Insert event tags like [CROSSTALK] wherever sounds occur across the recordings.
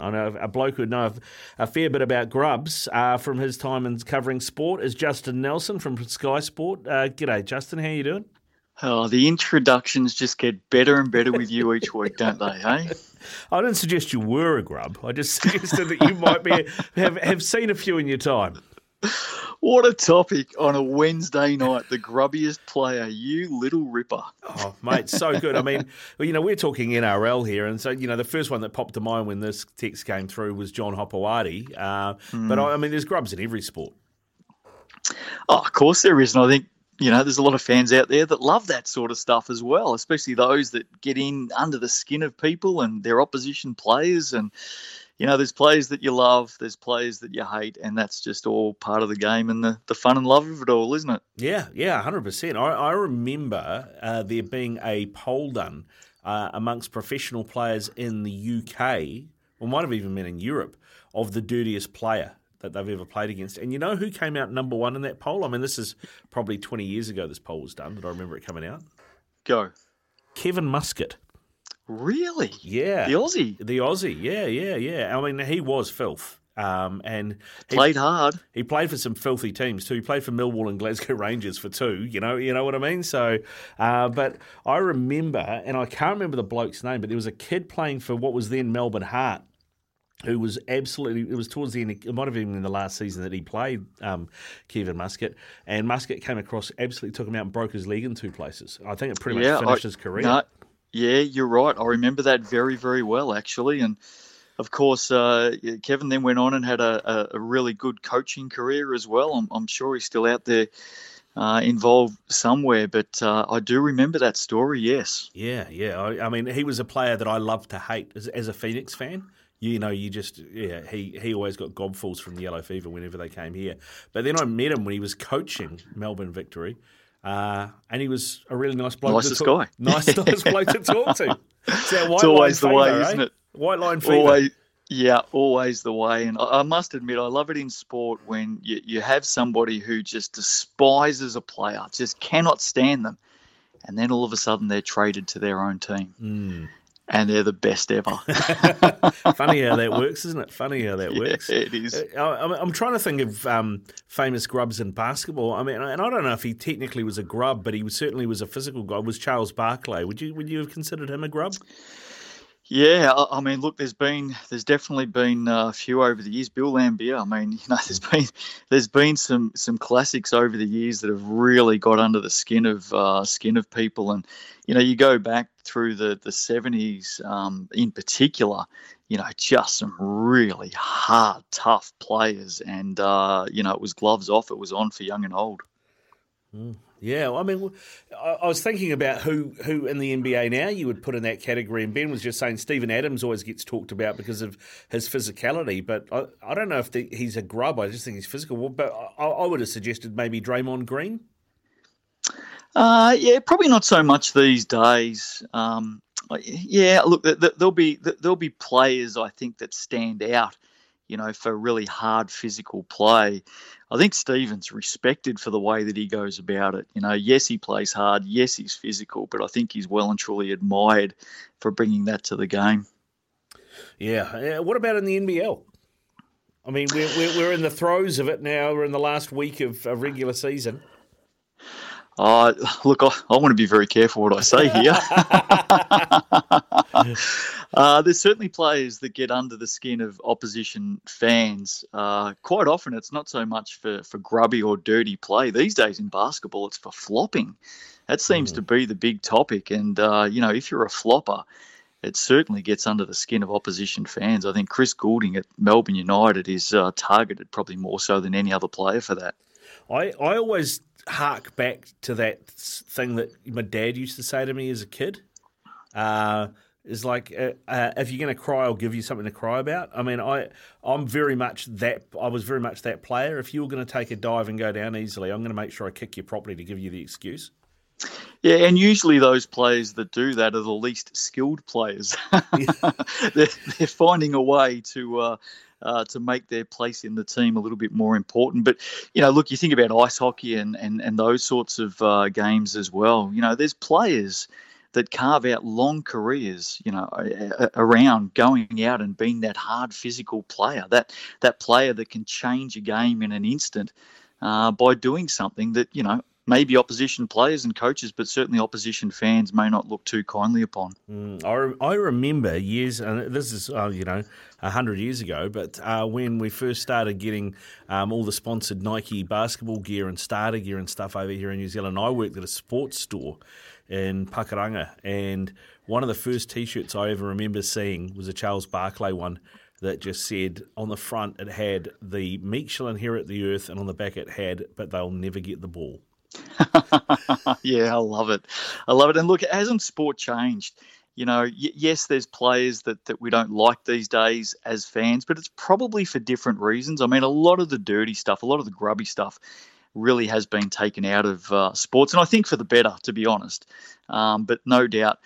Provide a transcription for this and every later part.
I know a bloke who'd know a fair bit about grubs uh, from his time in covering sport is Justin Nelson from Sky Sport. Uh, g'day, Justin. How you doing? Oh, the introductions just get better and better with you each week, don't they? Hey. [LAUGHS] I didn't suggest you were a grub. I just [LAUGHS] suggested that you might be have have seen a few in your time. What a topic on a Wednesday night. The grubbiest player, you little ripper. Oh, mate, so good. I mean, well, you know, we're talking NRL here. And so, you know, the first one that popped to mind when this text came through was John Hopoate. Uh, mm. But, I, I mean, there's grubs in every sport. Oh, of course there is. And I think you know, there's a lot of fans out there that love that sort of stuff as well, especially those that get in under the skin of people and their opposition players. And, you know, there's plays that you love, there's plays that you hate, and that's just all part of the game and the, the fun and love of it all, isn't it? Yeah, yeah, 100%. I, I remember uh, there being a poll done uh, amongst professional players in the UK, or might have even been in Europe, of the dirtiest player that they've ever played against. And you know who came out number one in that poll? I mean, this is probably 20 years ago this poll was done, but I remember it coming out. Go. Kevin Muscat. Really? Yeah. The Aussie? The Aussie, yeah, yeah, yeah. I mean, he was filth. Um, and he, played hard. He played for some filthy teams too. He played for Millwall and Glasgow [LAUGHS] Rangers for two. You know, you know what I mean. So, uh, but I remember, and I can't remember the bloke's name, but there was a kid playing for what was then Melbourne Heart who was absolutely, it was towards the end, it might have been in the last season that he played um, Kevin Muscat, and Muscat came across, absolutely took him out and broke his leg in two places. I think it pretty yeah, much finished I, his career. No, yeah, you're right. I remember that very, very well, actually. And of course, uh, Kevin then went on and had a, a, really good coaching career as well. I'm, I'm sure he's still out there. Uh, involved somewhere, but uh, I do remember that story. Yes. Yeah, yeah. I, I, mean, he was a player that I loved to hate as, as a Phoenix fan you know, you just yeah, he he always got gobfuls from the yellow fever whenever they came here. But then I met him when he was coaching Melbourne Victory, uh, and he was a really nice bloke. Nicest to talk, guy, [LAUGHS] nice nice bloke to talk to. [LAUGHS] It's, it's always the fever, way, eh? isn't it? White line fever. Always, yeah, always the way. And I, I, must admit, I love it in sport when you, you have somebody who just despises a player, just cannot stand them, and then all of a sudden they're traded to their own team. Mm and they're the best ever. [LAUGHS] Funny how that [LAUGHS] works, isn't it? Funny how that works. It is. Uh, I'm trying to think of um, famous grubs in basketball. I mean, and I don't know if he technically was a grub, but he certainly was a physical guy. Was Charles Barkley? Would you would you have considered him a grub? Yeah, I mean, look, there's been, there's definitely been a few over the years. Bill Laimbeer, I mean, [LAUGHS] you know, there's been, there's been some, some classics over the years that have really got under the skin of, uh, skin of people, and you know, you go back through the the 70s, um, in particular, you know, just some really hard, tough players, and uh, you know, it was gloves off, it was on for young and old. Yeah, I mean, I was thinking about who who in the NBA now you would put in that category, and Ben was just saying Steven Adams always gets talked about because of his physicality, but I, I don't know if the, he's a grub. I just think he's physical. But I, I would have suggested maybe Draymond Green. Uh, yeah, probably not so much these days. Um, yeah, look, there'll be there'll be players I think that stand out you know, for really hard physical play. I think Stevens respected for the way that he goes about it. You know, yes, he plays hard. Yes, he's physical, but I think he's well and truly admired for bringing that to the game. Yeah. Uh, what about in the NBL? I mean, we're, we're, we're in the throes of it now. We're in the last week of a regular season. Uh, look, I, I, want to be very careful what I say here. [LAUGHS] uh, there's certainly players that get under the skin of opposition fans. Uh, quite often, it's not so much for, for grubby or dirty play. These days in basketball, it's for flopping. That seems mm. to be the big topic. And, uh, you know, if you're a flopper, it certainly gets under the skin of opposition fans. I think Chris Goulding at Melbourne United is uh, targeted probably more so than any other player for that. I, I always hark back to that thing that my dad used to say to me as a kid. Uh, is like uh, uh, if you're going to cry, I'll give you something to cry about. I mean, I I'm very much that I was very much that player. If you were going to take a dive and go down easily, I'm going to make sure I kick you properly to give you the excuse. Yeah, and usually those players that do that are the least skilled players. [LAUGHS] they're, they're, finding a way to uh, uh, to make their place in the team a little bit more important. But you know, look, you think about ice hockey and and, and those sorts of uh, games as well. You know, there's players that carve out long careers, you know, around going out and being that hard physical player, that that player that can change a game in an instant uh, by doing something that you know maybe opposition players and coaches, but certainly opposition fans may not look too kindly upon. Mm, I, I remember years, and this is, uh, you know, 100 years ago, but uh, when we first started getting um, all the sponsored Nike basketball gear and starter gear and stuff over here in New Zealand, I worked at a sports store in Pakuranga, and one of the first t shirts I ever remember seeing was a Charles Barkley one that just said on the front it had the meek shall inherit the earth, and on the back it had, but they'll never get the ball. [LAUGHS] yeah, I love it. I love it. And look, hasn't sport changed? You know, y- yes, there's players that, that we don't like these days as fans, but it's probably for different reasons. I mean, a lot of the dirty stuff, a lot of the grubby stuff really has been taken out of uh, sports, and I think for the better, to be honest. Um, but no doubt,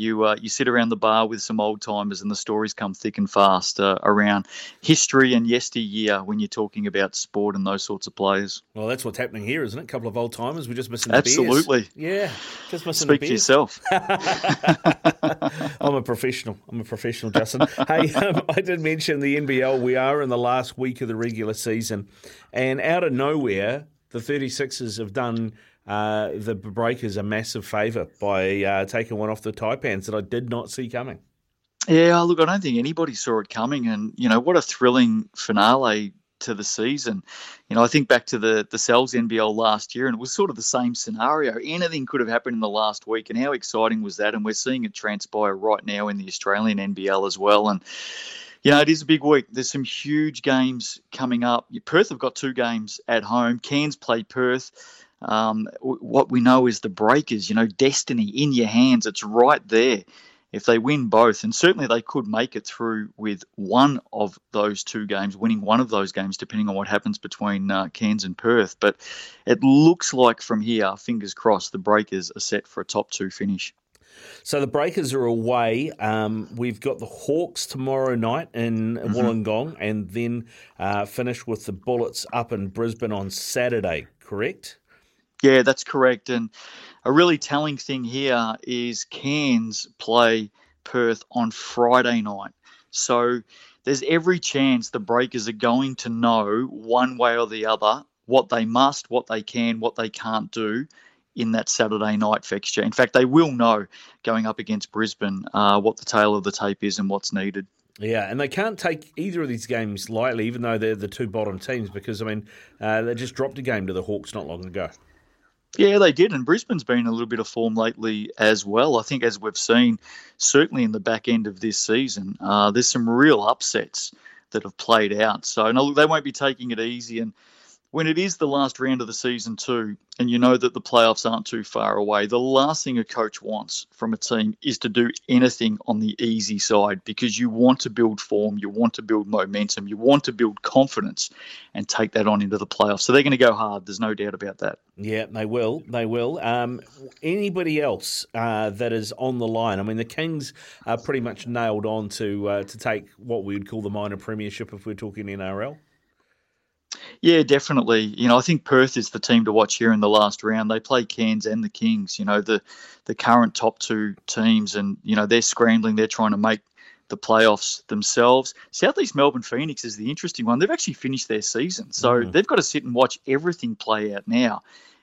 you uh, you sit around the bar with some old timers, and the stories come thick and fast uh, around history and yesteryear when you're talking about sport and those sorts of players. Well, that's what's happening here, isn't it? A couple of old timers. We're just missing absolutely. Yeah, just missing Speak for yourself. [LAUGHS] I'm a professional. I'm a professional, Justin. [LAUGHS] hey, um, I did mention the NBL. We are in the last week of the regular season, and out of nowhere, the 36ers have done uh, the Breakers a massive favour by uh, taking one off the Taipans that I did not see coming. Yeah, look, I don't think anybody saw it coming, and you know what a thrilling finale to the season. You know, I think back to the the Sal's NBL last year, and it was sort of the same scenario. Anything could have happened in the last week, and how exciting was that? And we're seeing it transpire right now in the Australian NBL as well. And you know, it is a big week. There's some huge games coming up. Perth have got two games at home. Cairns play Perth. Um, what we know is the breakers, you know, destiny in your hands. It's right there. If they win both, and certainly they could make it through with one of those two games, winning one of those games, depending on what happens between uh, Cairns and Perth. But it looks like from here, fingers crossed, the Breakers are set for a top two finish. So the Breakers are away. Um, we've got the Hawks tomorrow night in mm-hmm. Wollongong, and then uh, finish with the Bullets up in Brisbane on Saturday. Correct? Yeah, that's correct. And a really telling thing here is Cairns play Perth on Friday night. So there's every chance the Breakers are going to know one way or the other what they must, what they can, what they can't do in that Saturday night fixture. In fact, they will know going up against Brisbane uh, what the tail of the tape is and what's needed. Yeah, and they can't take either of these games lightly, even though they're the two bottom teams, because I mean uh, they just dropped a game to the Hawks not long ago. Yeah, they did, and Brisbane's been a little bit of form lately as well. I think, as we've seen, certainly in the back end of this season, uh, there's some real upsets that have played out. So, no, they won't be taking it easy, and when it is the last round of the season too, and you know that the playoffs aren't too far away, the last thing a coach wants from a team is to do anything on the easy side because you want to build form, you want to build momentum, you want to build confidence and take that on into the playoffs. So they're going to go hard. There's no doubt about that. Yeah, they will. They will. Um, anybody else uh, that is on the line? I mean, the Kings are pretty much nailed on to uh, to take what we would call the minor premiership if we're talking NRL. Yeah, definitely. You know, I think Perth is the team to watch here in the last round. They play Cairns and the Kings. You know, the the current top two teams, and you know they're scrambling. They're trying to make the playoffs themselves. Southeast Melbourne Phoenix is the interesting one. They've actually finished their season, so mm-hmm. they've got to sit and watch everything play out now,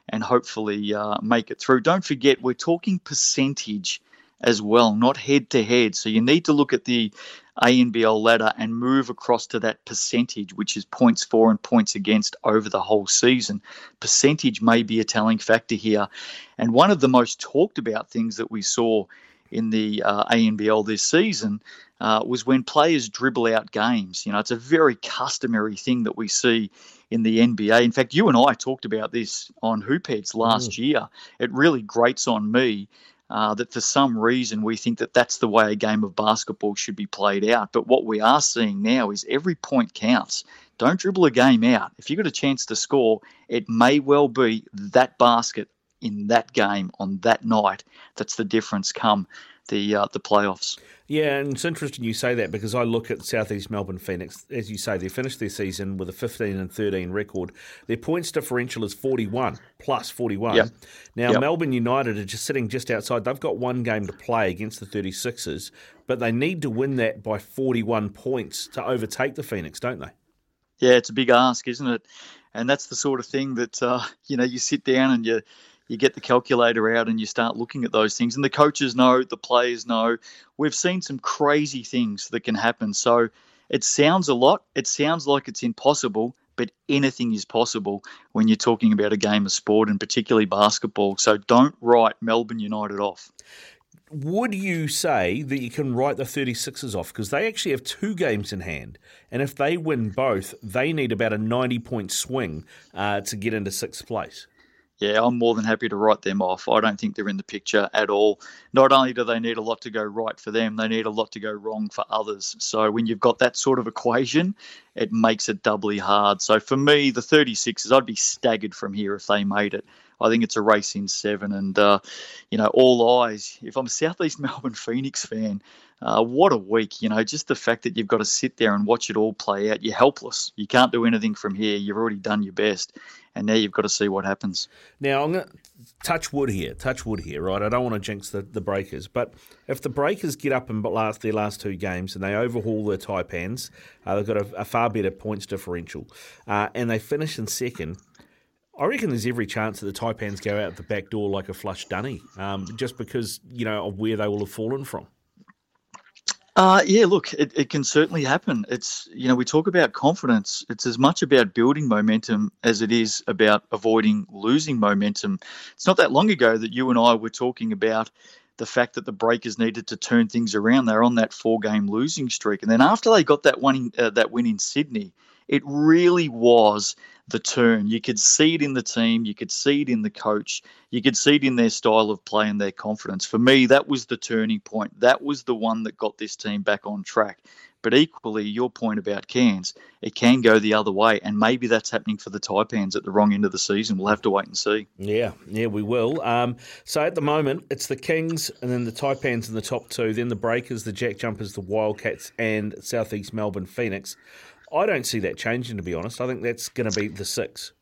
and hopefully uh, make it through. Don't forget, we're talking percentage as well, not head to head. So you need to look at the ANBL ladder and move across to that percentage, which is points for and points against over the whole season. Percentage may be a telling factor here. And one of the most talked about things that we saw in the uh, ANBL this season uh, was when players dribble out games. You know, it's a very customary thing that we see in the NBA. In fact, you and I talked about this on Hoopheads last mm. year. It really grates on me uh, that for some reason we think that that's the way a game of basketball should be played out. But what we are seeing now is every point counts. Don't dribble a game out. If you've got a chance to score, it may well be that basket in that game on that night that's the difference come the uh, the playoffs. Yeah, and it's interesting you say that because I look at Southeast Melbourne Phoenix. As you say, they finished their season with a 15 and 13 record. Their points differential is 41 plus 41. Yep. Now yep. Melbourne United are just sitting just outside. They've got one game to play against the 36ers, but they need to win that by 41 points to overtake the Phoenix, don't they? Yeah, it's a big ask, isn't it? And that's the sort of thing that uh, you know you sit down and you you get the calculator out and you start looking at those things. And the coaches know, the players know. We've seen some crazy things that can happen. So it sounds a lot. It sounds like it's impossible, but anything is possible when you're talking about a game of sport and particularly basketball. So don't write Melbourne United off. Would you say that you can write the 36ers off? Because they actually have two games in hand. And if they win both, they need about a 90 point swing uh, to get into sixth place yeah, I'm more than happy to write them off. I don't think they're in the picture at all. Not only do they need a lot to go right for them, they need a lot to go wrong for others. So when you've got that sort of equation, it makes it doubly hard. So for me, the 36ers, I'd be staggered from here if they made it. I think it's a race in seven, and uh, you know, all eyes. If I'm a Southeast [LAUGHS] Melbourne Phoenix fan, uh, what a week! You know, just the fact that you've got to sit there and watch it all play out. You're helpless. You can't do anything from here. You've already done your best, and now you've got to see what happens. Now I'm going to touch wood here. Touch wood here, right? I don't want to jinx the, the Breakers, but if the Breakers get up and last their last two games and they overhaul their Taipans, uh, they've got a, a, far better points differential, uh, and they finish in second. I reckon there's every chance that the Taipans go out the back door like a flush dunny, um, just because you know of where they will have fallen from. Uh, yeah, look, it, it can certainly happen. It's you know we talk about confidence. It's as much about building momentum as it is about avoiding losing momentum. It's not that long ago that you and I were talking about the fact that the Breakers needed to turn things around. They're on that four-game losing streak, and then after they got that one, uh, that win in Sydney, it really was the turn. You could see it in the team, you could see it in the coach, you could see it in their style of play and their confidence. For me, that was the turning point. That was the one that got this team back on track. But equally, your point about Cairns, it can go the other way, and maybe that's happening for the Taipans at the wrong end of the season. We'll have to wait and see. Yeah, yeah, we will. Um, so at the moment, it's the Kings, and then the Taipans in the top two, then the Breakers, the Jack Jumpers, the Wildcats, and Southeast Melbourne Phoenix. I don't see that changing, to be honest. I think that's going to be the six.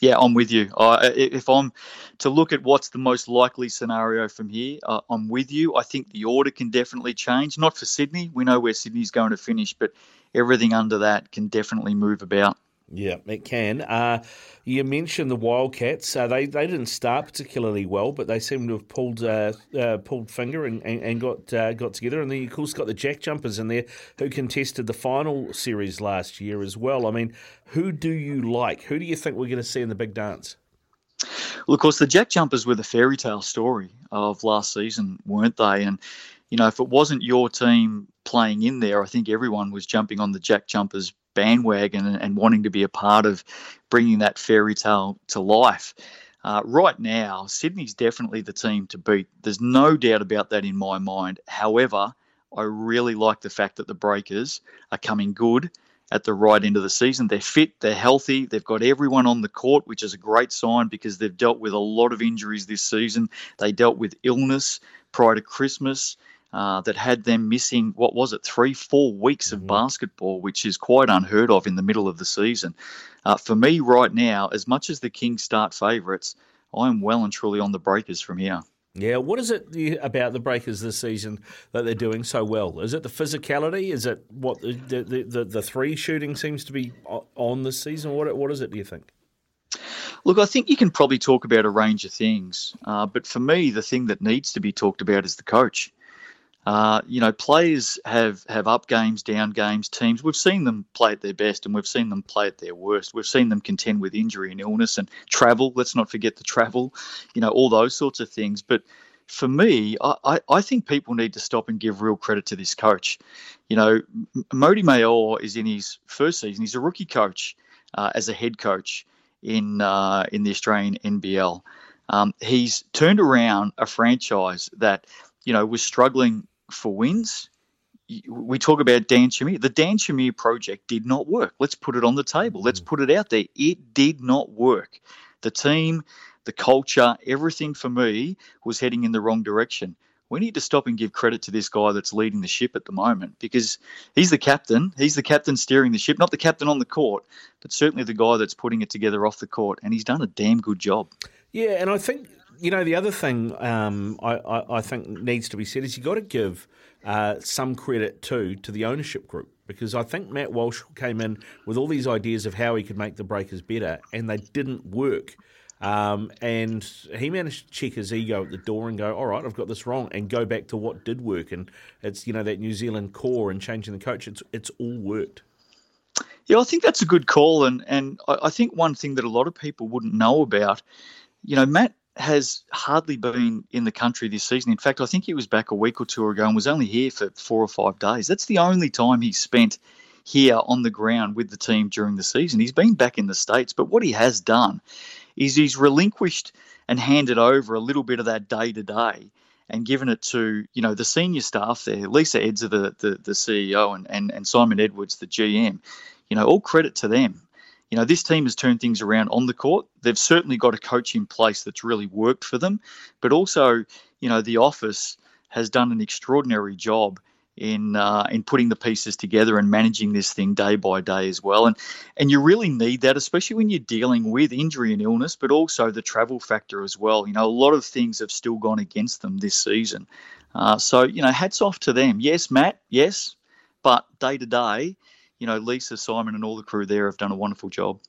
Yeah, I'm with you. Uh, if I'm to look at what's the most likely scenario from here, uh, I'm with you. I think the order can definitely change. Not for Sydney. We know where Sydney's going to finish, but everything under that can definitely move about. Yeah, it can. Uh, you mentioned the Wildcats. Uh, they they didn't start particularly well, but they seem to have pulled uh, uh pulled finger and, and, and got uh, got together. And then you of course got the Jack Jumpers in there who contested the final series last year as well. I mean, who do you like? Who do you think we're going to see in the big dance? Well, of course, the Jack Jumpers were the fairy tale story of last season, weren't they? And you know, if it wasn't your team playing in there, I think everyone was jumping on the Jack Jumpers bandwagon and, and wanting to be a part of bringing that fairy tale to life. Uh, right now, Sydney's definitely the team to beat. There's no doubt about that in my mind. However, I really like the fact that the Breakers are coming good at the right end of the season. They're fit, they're healthy, they've got everyone on the court, which is a great sign because they've dealt with a lot of injuries this season. They dealt with illness prior to Christmas uh, that had them missing, what was it, three, four weeks of mm-hmm. basketball, which is quite unheard of in the middle of the season. Uh, for me, right now, as much as the Kings start favourites, I'm well and truly on the Breakers from here. Yeah, what is it about the Breakers this season that they're doing so well? Is it the physicality? Is it what the the, the, the three shooting seems to be on this season? What what is it? Do you think? Look, I think you can probably talk about a range of things, uh, but for me, the thing that needs to be talked about is the coach. Uh, you know, players have have up games, down games. Teams we've seen them play at their best, and we've seen them play at their worst. We've seen them contend with injury and illness and travel. Let's not forget the travel. You know, all those sorts of things. But for me, I, I think people need to stop and give real credit to this coach. You know, Mody Maor is in his first season. He's a rookie coach uh, as a head coach in uh, in the Australian NBL. Um, he's turned around a franchise that, you know, was struggling for wins. We talk about Dan Shamir. The Dan Shamir project did not work. Let's put it on the table. Let's mm. put it out there. It did not work. The team, the culture, everything for me was heading in the wrong direction we need to stop and give credit to this guy that's leading the ship at the moment because he's the captain. He's the captain steering the ship, not the captain on the court, but certainly the guy that's putting it together off the court. And he's done a damn good job. Yeah, and I think you know the other thing um, I, I, I, think needs to be said is you've got to give uh, some credit too to the ownership group because I think Matt Walsh came in with all these ideas of how he could make the Breakers better, and they didn't work. Um, and he managed to check his ego at the door and go, all right, I've got this wrong, and go back to what did work. And it's, you know, that New Zealand core and changing the coach, it's, it's all worked. Yeah, I think that's a good call. And, and I think one thing that a lot of people wouldn't know about, you know, Matt has hardly been in the country this season. In fact, I think he was back a week or two ago and was only here for four or five days. That's the only time he's spent here on the ground with the team during the season. He's been back in the States, but what he has done is he's relinquished and handed over a little bit of that day to day and given it to you know the senior staff there, Lisa Edzer, the, the, the CEO, and, and, and Simon Edwards, the GM. You know, all credit to them. You know, this team has turned things around on the court. They've certainly got a coach in place that's really worked for them, but also, you know, the office has done an extraordinary job in uh, in putting the pieces together and managing this thing day by day as well. And and you really need that, especially when you're dealing with injury and illness, but also the travel factor as well. You know, a lot of things have still gone against them this season. Uh, so you know, hats off to them. Yes, Matt. Yes, but day to day, you know, Lisa, Simon, and all the crew there have done a wonderful job.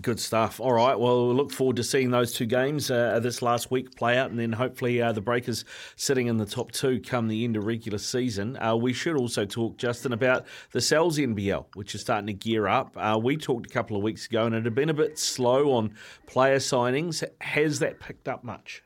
Good stuff. All right. Well, we look forward to seeing those two games uh, this last week play out, and then hopefully uh, the Breakers sitting in the top two come the end of regular season. Uh, we should also talk, Justin, about the Sal's NBL, which is starting to gear up. Uh, we talked a couple of weeks ago, and it had been a bit slow on player signings. Has that picked up much?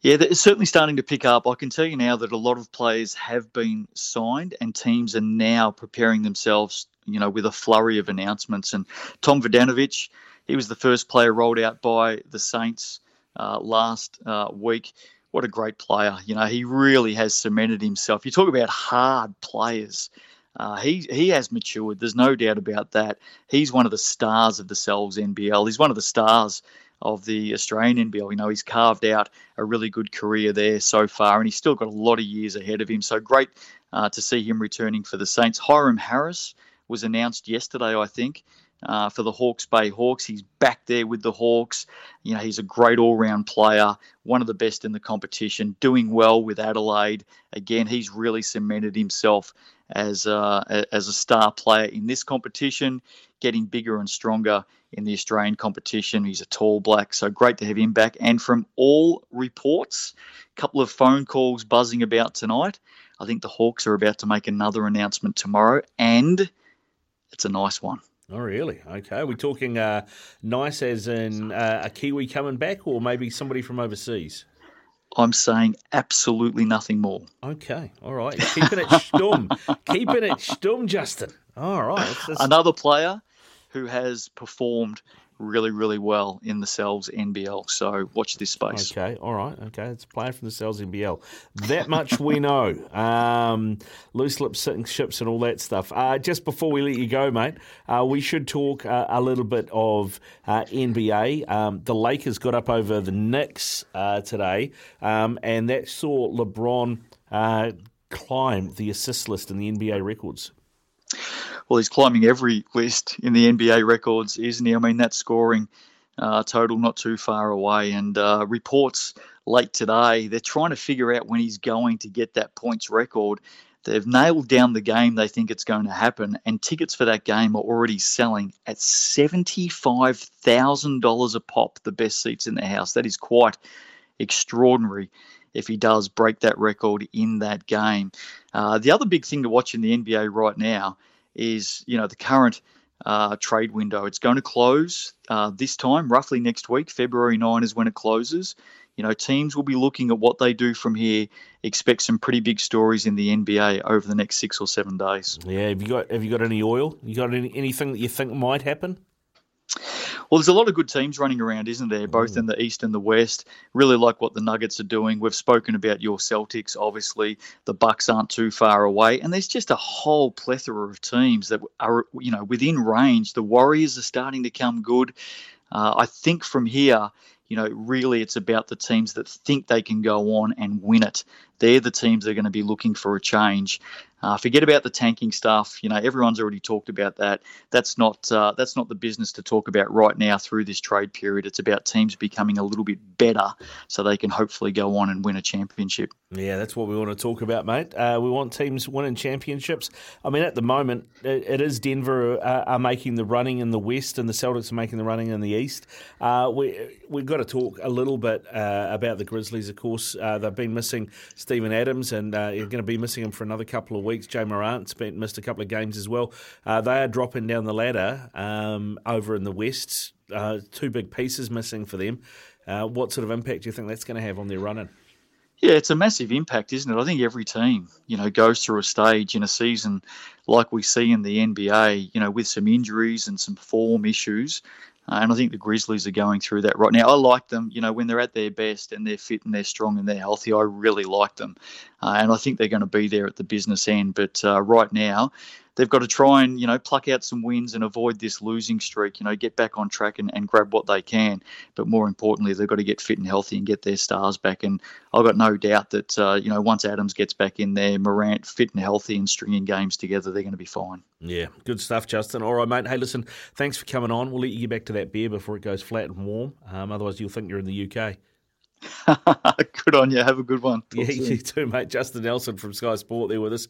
Yeah, it's certainly starting to pick up. I can tell you now that a lot of players have been signed, and teams are now preparing themselves, you know, with a flurry of announcements. And Tom Vodanovich, he was the first player rolled out by the Saints uh, last uh, week. What a great player! You know, he really has cemented himself. You talk about hard players. Uh, he he has matured. There's no doubt about that. He's one of the stars of the Sal's NBL. He's one of the stars of the Australian NBL. You know, he's carved out a really good career there so far, and he's still got a lot of years ahead of him. So great uh, to see him returning for the Saints. Hyrum Harris was announced yesterday, I think. Uh, for the Hawke's Bay Hawks. He's back there with the Hawks. You know, he's a great all round player, one of the best in the competition, doing well with Adelaide. Again, he's really cemented himself as a, as a star player in this competition, getting bigger and stronger in the Australian competition. He's a tall black, so great to have him back. And from all reports, a couple of phone calls buzzing about tonight. I think the Hawks are about to make another announcement tomorrow, and it's a nice one. Oh, really? Okay. Are we talking uh, nice as in uh, a Kiwi coming back or maybe somebody from overseas? I'm saying absolutely nothing more. Okay, all right. Keeping it stum. [LAUGHS] Keeping it stum, Justin. All right. Another player who has performed really, really well in the Sal's NBL. So watch this space. Okay, all right. Okay, it's player from the Sal's NBL. That much we know. Um, loose lips, sitting ships, and all that stuff. Uh, just before we let you go, mate, uh, we should talk uh, a little bit of uh, NBA. Um, the Lakers got up over the Knicks uh, today, um, and that saw LeBron uh, climb the assist list in the NBA records well, he's climbing every list in the NBA records, isn't he? I mean, that scoring uh, total not too far away. And uh, reports late today, they're trying to figure out when he's going to get that points record. They've nailed down the game they think it's going to happen, and tickets for that game are already selling at $75,000 a pop, the best seats in the house. That is quite extraordinary if he does break that record in that game. Uh, the other big thing to watch in the NBA right now is you know the current uh, trade window. It's going to close uh, this time, roughly next week. February 9 is when it closes. You know, teams will be looking at what they do from here. Expect some pretty big stories in the NBA over the next six or seven days. Yeah, have you got have you got any oil? You got any, anything that you think might happen? Well, there's a lot of good teams running around, isn't there? Both mm. in the East and the West. Really like what the Nuggets are doing. We've spoken about your Celtics, obviously. The Bucks aren't too far away, and there's just a whole plethora of teams that are, you know, within range. The Warriors are starting to come good. Uh, I think from here, you know, really it's about the teams that think they can go on and win it. They're the teams that are going to be looking for a change. Uh, forget about the tanking stuff. You know, everyone's already talked about that. That's not uh, that's not the business to talk about right now through this trade period. It's about teams becoming a little bit better so they can hopefully go on and win a championship. Yeah, that's what we want to talk about, mate. Uh, we want teams winning championships. I mean, at the moment, it, it is Denver uh, are making the running in the West, and the Celtics are making the running in the East. Uh, we we've got to talk a little bit uh, about the Grizzlies. Of course, they've been missing Steven Adams, and you're going to be missing him for another couple of weeks. Ja Morant's been missed a couple of games as well. Uh, they are dropping down the ladder um, over in the West. Uh, two big pieces missing for them. Uh, what sort of impact do you think that's going to have on their running? Yeah, it's a massive impact, isn't it? I think every team, you know, goes through a stage in a season like we see in the NBA, you know, with some injuries and some form issues. Uh, and I think the Grizzlies are going through that right now. I like them, you know, when they're at their best and they're fit and they're strong and they're healthy. I really like them. Uh, and I think they're going to be there at the business end. But uh, right now, they've got to try and you know pluck out some wins and avoid this losing streak. You know, get back on track and, and grab what they can. But more importantly, they've got to get fit and healthy and get their stars back. And I've got no doubt that uh, you know once Adams gets back in there, Morant fit and healthy and stringing games together, they're going to be fine. Yeah, good stuff, Justin. All right, mate. Hey, listen, thanks for coming on. We'll let you get back to that beer before it goes flat and warm. Um, otherwise, you'll think you're in the UK. [LAUGHS] good on you. Have a good one. Talk yeah, soon. you too, mate. Justin Nelson from Sky Sport there with us.